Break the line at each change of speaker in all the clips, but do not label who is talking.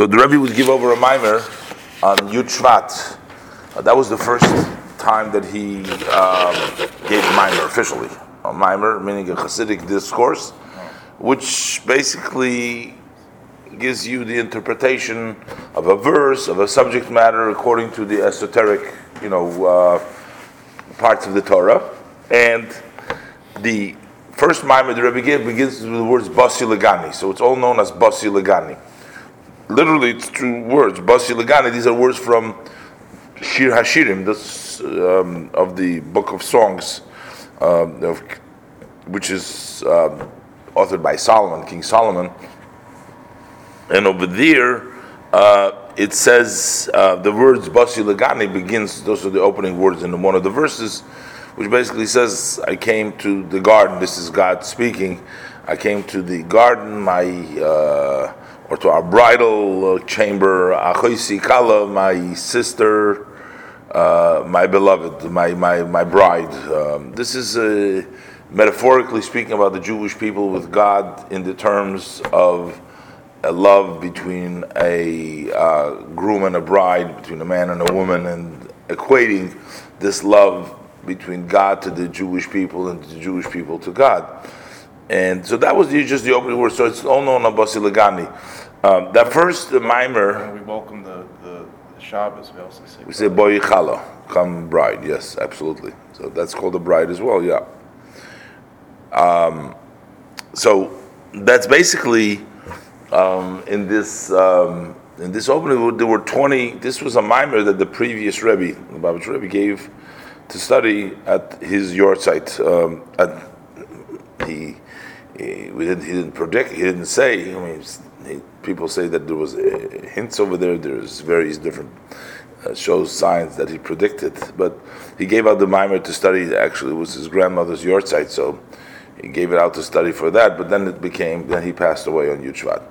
So the Rebbe would give over a mimer on Yud Shvat. Uh, that was the first time that he um, gave a mimer officially. A mimer, meaning a Hasidic discourse, which basically gives you the interpretation of a verse, of a subject matter, according to the esoteric, you know, uh, parts of the Torah. And the first mimer the Rebbe gave begins with the words Basi Legani. So it's all known as Basi Legani literally it's two words. Basi Lagani, these are words from Shir Hashirim, this, um, of the book of songs, um, of, which is um, authored by Solomon, King Solomon. And over there, uh, it says uh, the words Basi Lagani begins, those are the opening words in one of the verses, which basically says, I came to the garden, this is God speaking. I came to the garden, my uh, or to our bridal chamber, Achoisi Kala, my sister, uh, my beloved, my, my, my bride. Um, this is uh, metaphorically speaking about the Jewish people with God in the terms of a love between a uh, groom and a bride, between a man and a woman, and equating this love between God to the Jewish people and the Jewish people to God. And so that was the, just the opening word. So it's all known on Basilagani. Um, that first the mimer.
we welcome the, the, the Shabbos, we also say.
We say boy chala, come bride. Yes, absolutely. So that's called a bride as well. Yeah. Um, so that's basically um, in this um, in this opening there were twenty. This was a mimer that the previous Rebbe, the Babich Rebbe, gave to study at his yahrzeit. Um, at he, he, we didn't, he didn't predict. He didn't say. I mean, he, people say that there was uh, hints over there. There's various different uh, shows signs that he predicted, but he gave out the mimer to study. Actually, it was his grandmother's yahrzeit, so he gave it out to study for that. But then it became then he passed away on Yud Shvat.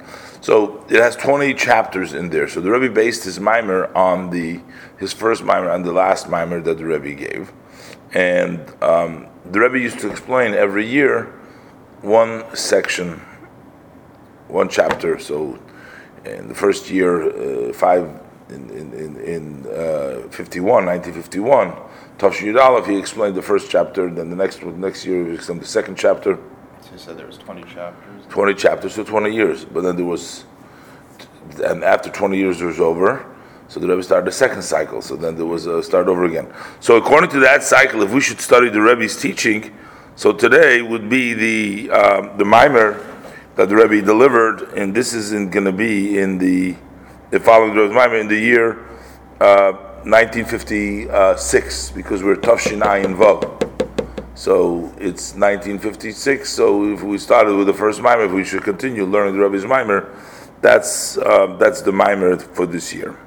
So it has 20 chapters in there. So the Rebbe based his mimer on the his first mimer on the last mimer that the Rebbe gave, and um, the Rebbe used to explain every year one section one chapter. So in the first year, uh, five in in in, uh, 51, 1951, Tafshin Aleph, he explained the first chapter. Then the next next year, he explained the second chapter.
So you said there was 20 chapters.
20 chapters, so 20 years. But then there was, and after 20 years it was over. So the Rebbe started the second cycle. So then there was a start over again. So according to that cycle, if we should study the Rebbe's teaching, so today would be the um, the mimer that the Rebbe delivered, and this isn't going to be in the, the following Rebbe's Maimer in the year uh, 1956, because we're Tafshin Ayin Vav. So it's 1956. So if we started with the first mimer, if we should continue learning the Rebbe's mimer, that's uh, that's the mimer for this year.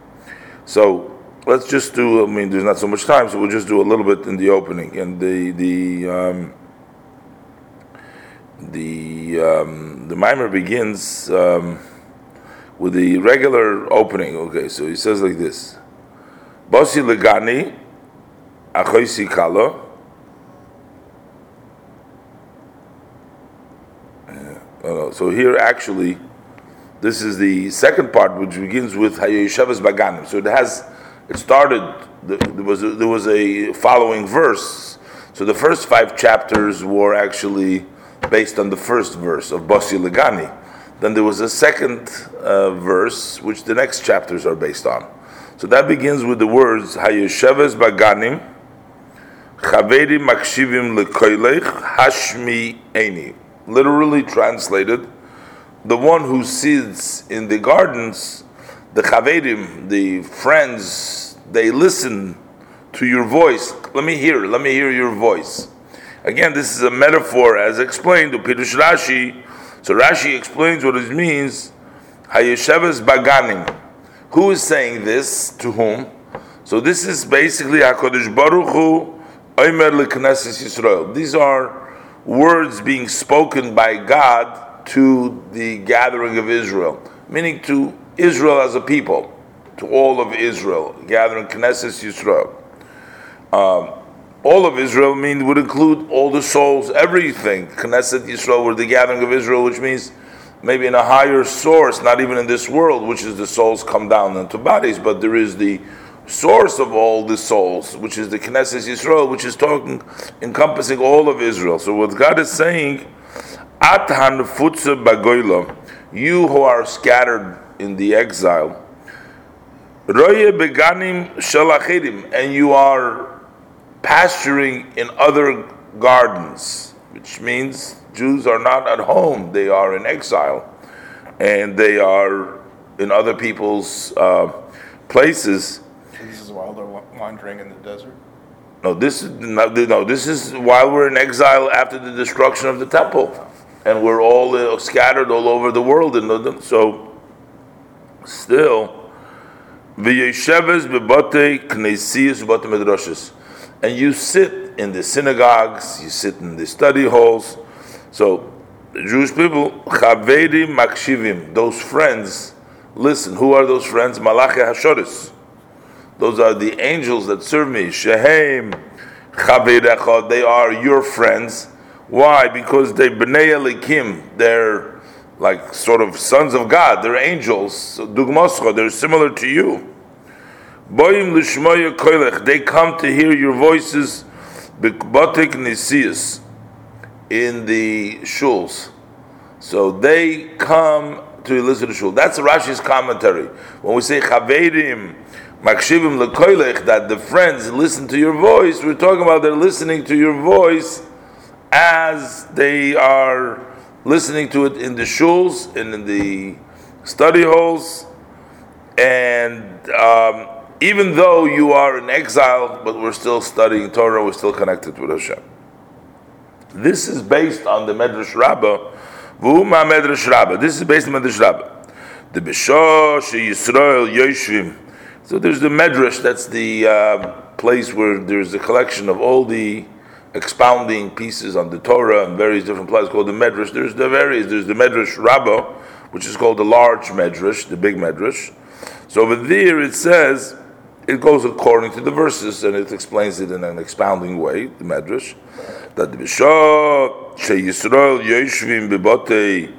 So let's just do. I mean, there's not so much time, so we'll just do a little bit in the opening and the the. Um, the um, the mimer begins um, with the regular opening. Okay, so he says like this: Bosi legani, achoisi kalo. So here, actually, this is the second part, which begins with Hayeshavas Baganim. So it has, it started. There was a, there was a following verse. So the first five chapters were actually based on the first verse of Basi Legani. Then there was a second uh, verse, which the next chapters are based on. So that begins with the words Hayesheves Baganim, Chaveri Makshivim Lekoilech Hashmi Eini. Literally translated, the one who sits in the gardens, the Chaverim, the friends, they listen to your voice. Let me hear, let me hear your voice. Again, this is a metaphor as explained to Pirush Rashi. So Rashi explains what it means. Hayesheves Baganim. Who is saying this to whom? So this is basically Hakadosh Baruch Hu Omer LeKnesses Yisrael. These are words being spoken by God to the gathering of Israel, meaning to Israel as a people, to all of Israel, gathering Knesset Yisrael. Um, all of Israel mean would include all the souls, everything. Knesset Yisrael were the gathering of Israel, which means maybe in a higher source, not even in this world, which is the souls come down into bodies, but there is the source of all the souls, which is the Knesset Yisrael, which is talking, encompassing all of Israel. So what God is saying, At hanfutze bagoyla, you who are scattered in the exile, roye beganim shalachidim, and you are pasturing in other gardens, which means Jews are not at home; they are in exile, and they are in other people's uh, places.
This is while they're wandering in the desert.
No, this is no, no. This is while we're in exile after the destruction of the temple, and we're all uh, scattered all over the world. And so, still, v'yesheves bebate knesiyas bate medrashes, and you sit in the synagogues, you sit in the study halls. So, Jewish people, chavedim makshivim, those friends, listen. Who are those friends? Malachi hashoris. Those are the angels that serve me. Shehem chaverecha. They are your friends. Why? Because they bnei elikim. They're like sort of sons of God. They're angels. So, Dugmascha. They're similar to you. Boim koilech. They come to hear your voices. Bikbatik nisius in the shuls. So they come to listen to the shul. That's Rashi's commentary. When we say chaverim, makshivim lekoilech, that the friends listen to your voice, we're talking about they're listening to your voice as they are listening to it in the shuls and in the study halls. And um, even though you are in exile, but we're still studying Torah, we're still connected with Hashem. This is based on the Medrash Rabbah. V'uma Medrash Rabbah. This is based on Medrash Rabbah. The Bishosh Yisrael Yoshvim. So there's the Medrash. That's the uh, place where there's a collection of all the expounding pieces on the Torah and various different places called the Medrash. There's the various. There's the Medrash Rabbah, which is called the large Medrash, the big Medrash. So over there it says it goes according to the verses and it explains it in an expounding way, the Medrash, that the Bishah Yisrael Yeshvim Bebotei.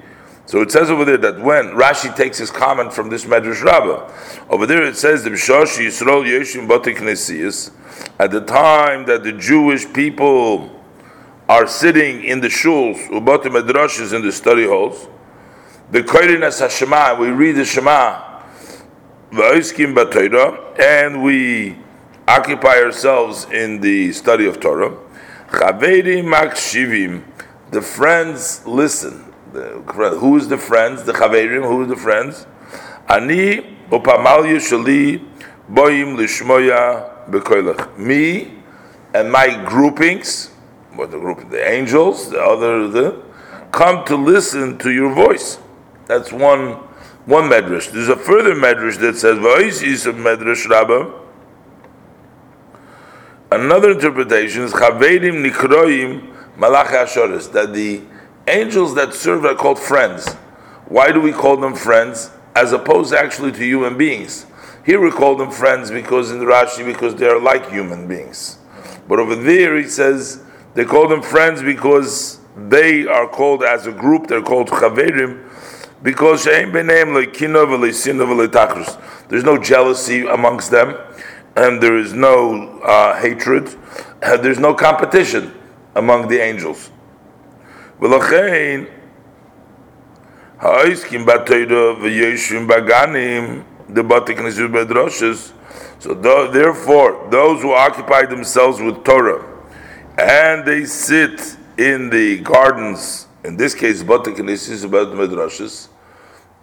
So it says over there that when Rashi takes his comment from this Medrash Rabbah, over there it says the Bishah Yisrael Yeshvim Botei Knesiyas, at the time that the Jewish people are sitting in the shuls, Ubotei Medrashas in the study halls, the Koirin as Hashema, we read the Shema, V'oiskim b'Torah, and we occupy ourselves in the study of Torah. Chaverim makshivim, the friends listen. The, who is the friends? The chaverim. Who is the friends? Ani upamalya shali boim lishmoya bekoilach. Me and my groupings, what the group, the angels, the other, the come to listen to your voice. That's one one medrash. There's a further medrash that says Va'is of medrash Rabbah. Another interpretation is Chavedim Nikroim Malach Ashoris that the angels that serve are called friends. Why do we call them friends as opposed actually to human beings? Here we call them friends because in the Rashi because they are like human beings. But over there he says they call them friends because they are called as a group. They're called Chavedim because there's no jealousy amongst them, and there is no uh, hatred, and there's no competition among the angels. So therefore, those who occupy themselves with Torah and they sit in the gardens, in this case, Batik Knesses about the Midrashas,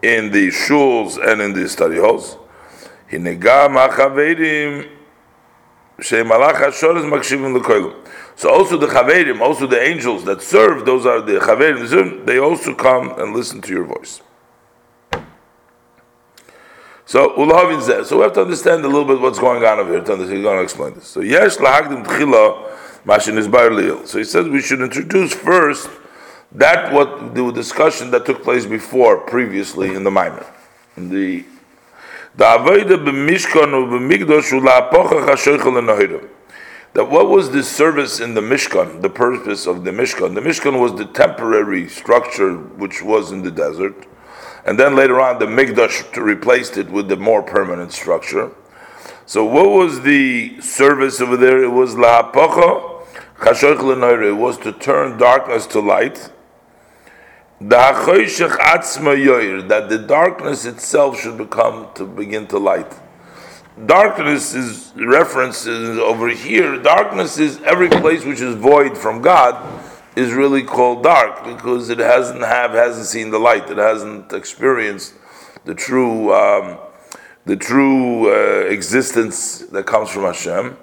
in the shuls and in the study halls. So also the chaverim, also the angels that serve, those are the chaverim. They also come and listen to your voice. So ulahavin zeh. So we have to understand a little bit what's going on over here. He's going to explain this. So yesh lahagdim tchila mashin is So he says we should introduce first that what the discussion that took place before, previously in the Maimer. In the the avodah b'mishkan u b'migdosh u'la'apocha chashoichel That what was the service in the Mishkan, the purpose of the Mishkan? The Mishkan was the temporary structure which was in the desert, and then later on the Mikdash replaced it with the more permanent structure. So what was the service over there? It was la'apocha chashoich l'noire. It was to turn darkness to light. That the darkness itself should become to begin to light. Darkness is references over here. Darkness is every place which is void from God is really called dark because it hasn't have hasn't seen the light. It hasn't experienced the true um, the true uh, existence that comes from Hashem.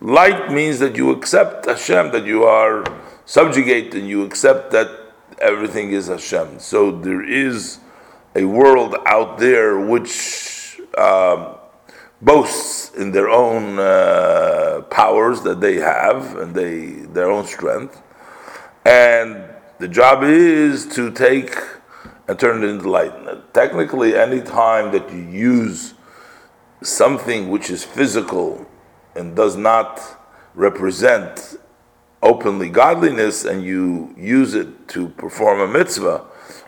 Light means that you accept Hashem, that you are subjugated, and you accept that everything is Hashem. So there is a world out there which um, boasts in their own uh, powers that they have and they their own strength, and the job is to take and turn it into light. Technically, any time that you use something which is physical and does not represent openly godliness and you use it to perform a mitzvah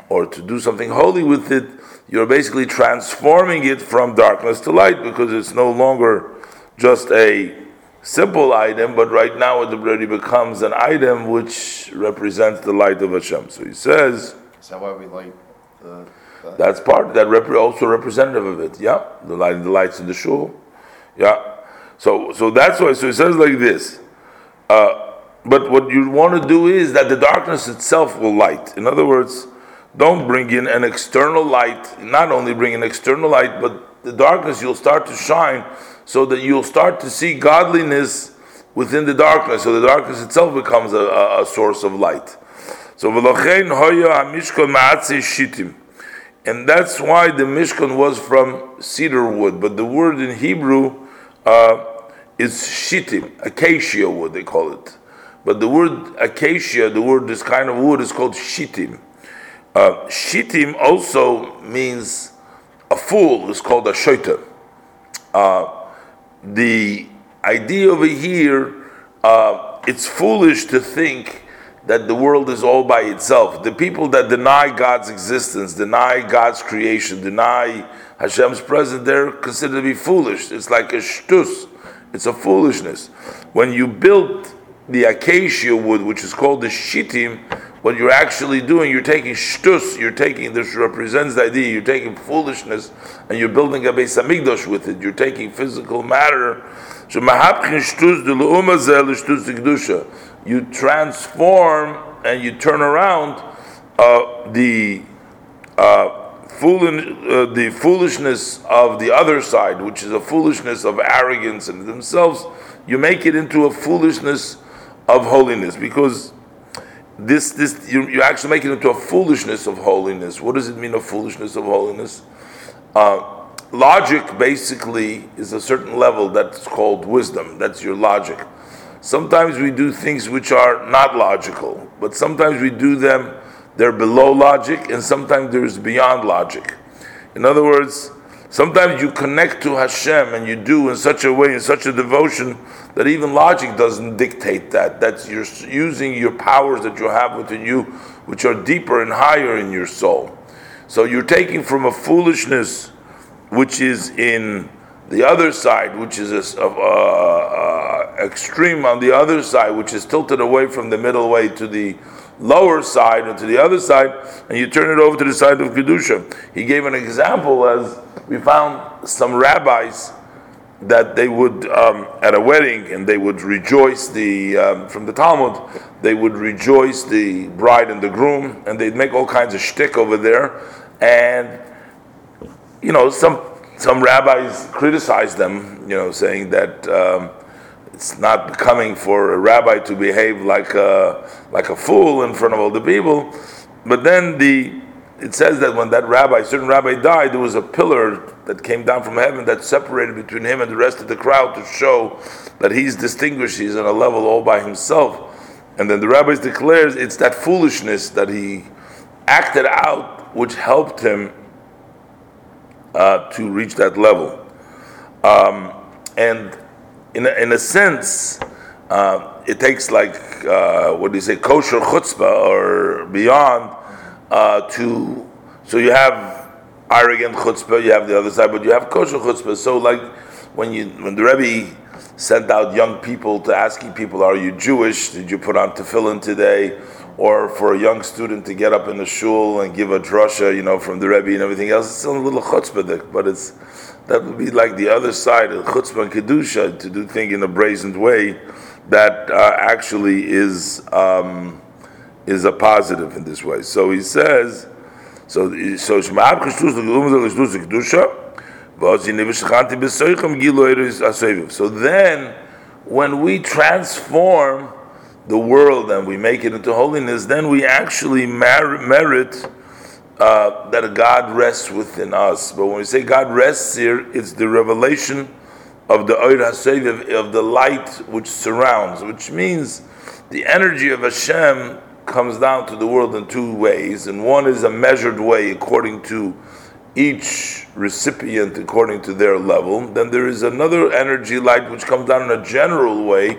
or to do something holy with it, you're basically transforming it from darkness to light because it's no longer just a simple item, but right now it already becomes an item which represents the light of Hashem. So he says.
Is that why we light the. the
That's part that rep- also representative of it. Yeah, the light, the lights in the shul. Yeah, so so that's why. So he says like this. Uh, but what you want to do is that the darkness itself will light. In other words, don't bring in an external light. Not only bring an external light, but the darkness you'll start to shine, so that you'll start to see godliness within the darkness. So the darkness itself becomes a, a, a source of light. So. And that's why the Mishkan was from cedar wood, but the word in Hebrew uh, is shittim, acacia wood, they call it. But the word acacia, the word this kind of wood is called shittim. Uh, shittim also means a fool, is called a shoita. Uh, the idea over here, uh, it's foolish to think that the world is all by itself. The people that deny God's existence, deny God's creation, deny Hashem's presence, they're considered to be foolish. It's like a shtus. It's a foolishness. When you build the acacia wood, which is called the shittim, what you're actually doing, you're taking shtus, you're taking, this represents the idea, you're taking foolishness and you're building a Beis Hamikdash with it. You're taking physical matter. You transform and you turn around uh, the uh, uh, the foolishness of the other side, which is a foolishness of arrogance in themselves. You make it into a foolishness of holiness because this this you, you actually make it into a foolishness of holiness. What does it mean a foolishness of holiness? Uh, logic basically is a certain level that's called wisdom. That's your logic. Sometimes we do things which are not logical, but sometimes we do them. They're below logic, and sometimes there's beyond logic. In other words, sometimes you connect to Hashem and you do in such a way, in such a devotion that even logic doesn't dictate that. That's you're using your powers that you have within you, which are deeper and higher in your soul. So you're taking from a foolishness which is in the other side, which is a, uh, uh, extreme on the other side, which is tilted away from the middle way to the lower side and to the other side, and you turn it over to the side of kedusha. He gave an example as we found some rabbis that they would um, at a wedding and they would rejoice the um, from the Talmud they would rejoice the bride and the groom and they'd make all kinds of shtick over there and you know some some rabbis criticized them you know saying that um, it's not becoming for a rabbi to behave like a like a fool in front of all the people but then the it says that when that rabbi, certain rabbi died, there was a pillar that came down from heaven that separated between him and the rest of the crowd to show that he's distinguished, he's on a level all by himself. And then the rabbi declares it's that foolishness that he acted out which helped him uh, to reach that level. Um, and in a, in a sense, uh, it takes like, uh, what do you say, kosher chutzpah or beyond uh, to so you have arrogant chutzpah, you have the other side, but you have kosher chutzpah. So, like when you when the Rebbe sent out young people to asking people, "Are you Jewish? Did you put on tefillin today?" Or for a young student to get up in the shul and give a drasha, you know, from the Rebbe and everything else, it's a little chutzpah, but it's that would be like the other side of chutzpah and kedusha to do things in a brazen way that uh, actually is um, is a positive in this way. So he says, so so. So then, when we transform the world and we make it into holiness, then we actually mer- merit uh, that God rests within us. But when we say God rests here, it's the revelation of the Oir HaSeviv, of the light which surrounds, which means the energy of Hashem comes down to the world in two ways, and one is a measured way according to each recipient according to their level. Then there is another energy light which comes down in a general way,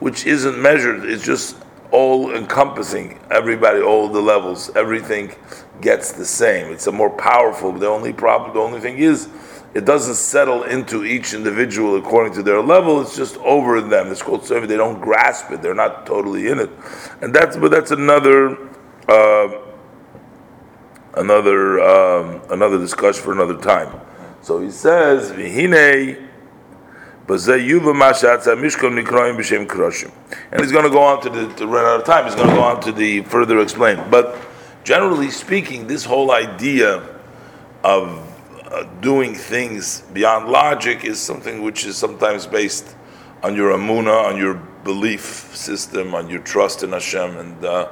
which isn't measured. It's just all encompassing everybody, all the levels, everything gets the same. It's a more powerful. The only problem, the only thing is, it doesn't settle into each individual according to their level. It's just over them. It's called serving. They don't grasp it. They're not totally in it, and that's but that's another. Uh, another um, another discussion for another time. So he says, "V'hinei and he's going to go on to the to run out of time. He's going to go on to the further explain. But generally speaking, this whole idea of uh, doing things beyond logic is something which is sometimes based on your amuna, on your belief system, on your trust in Hashem, and uh,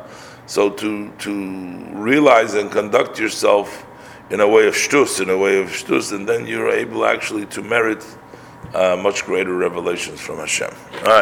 so to to realize and conduct yourself in a way of shtus, in a way of shtus, and then you're able actually to merit uh, much greater revelations from Hashem. All right.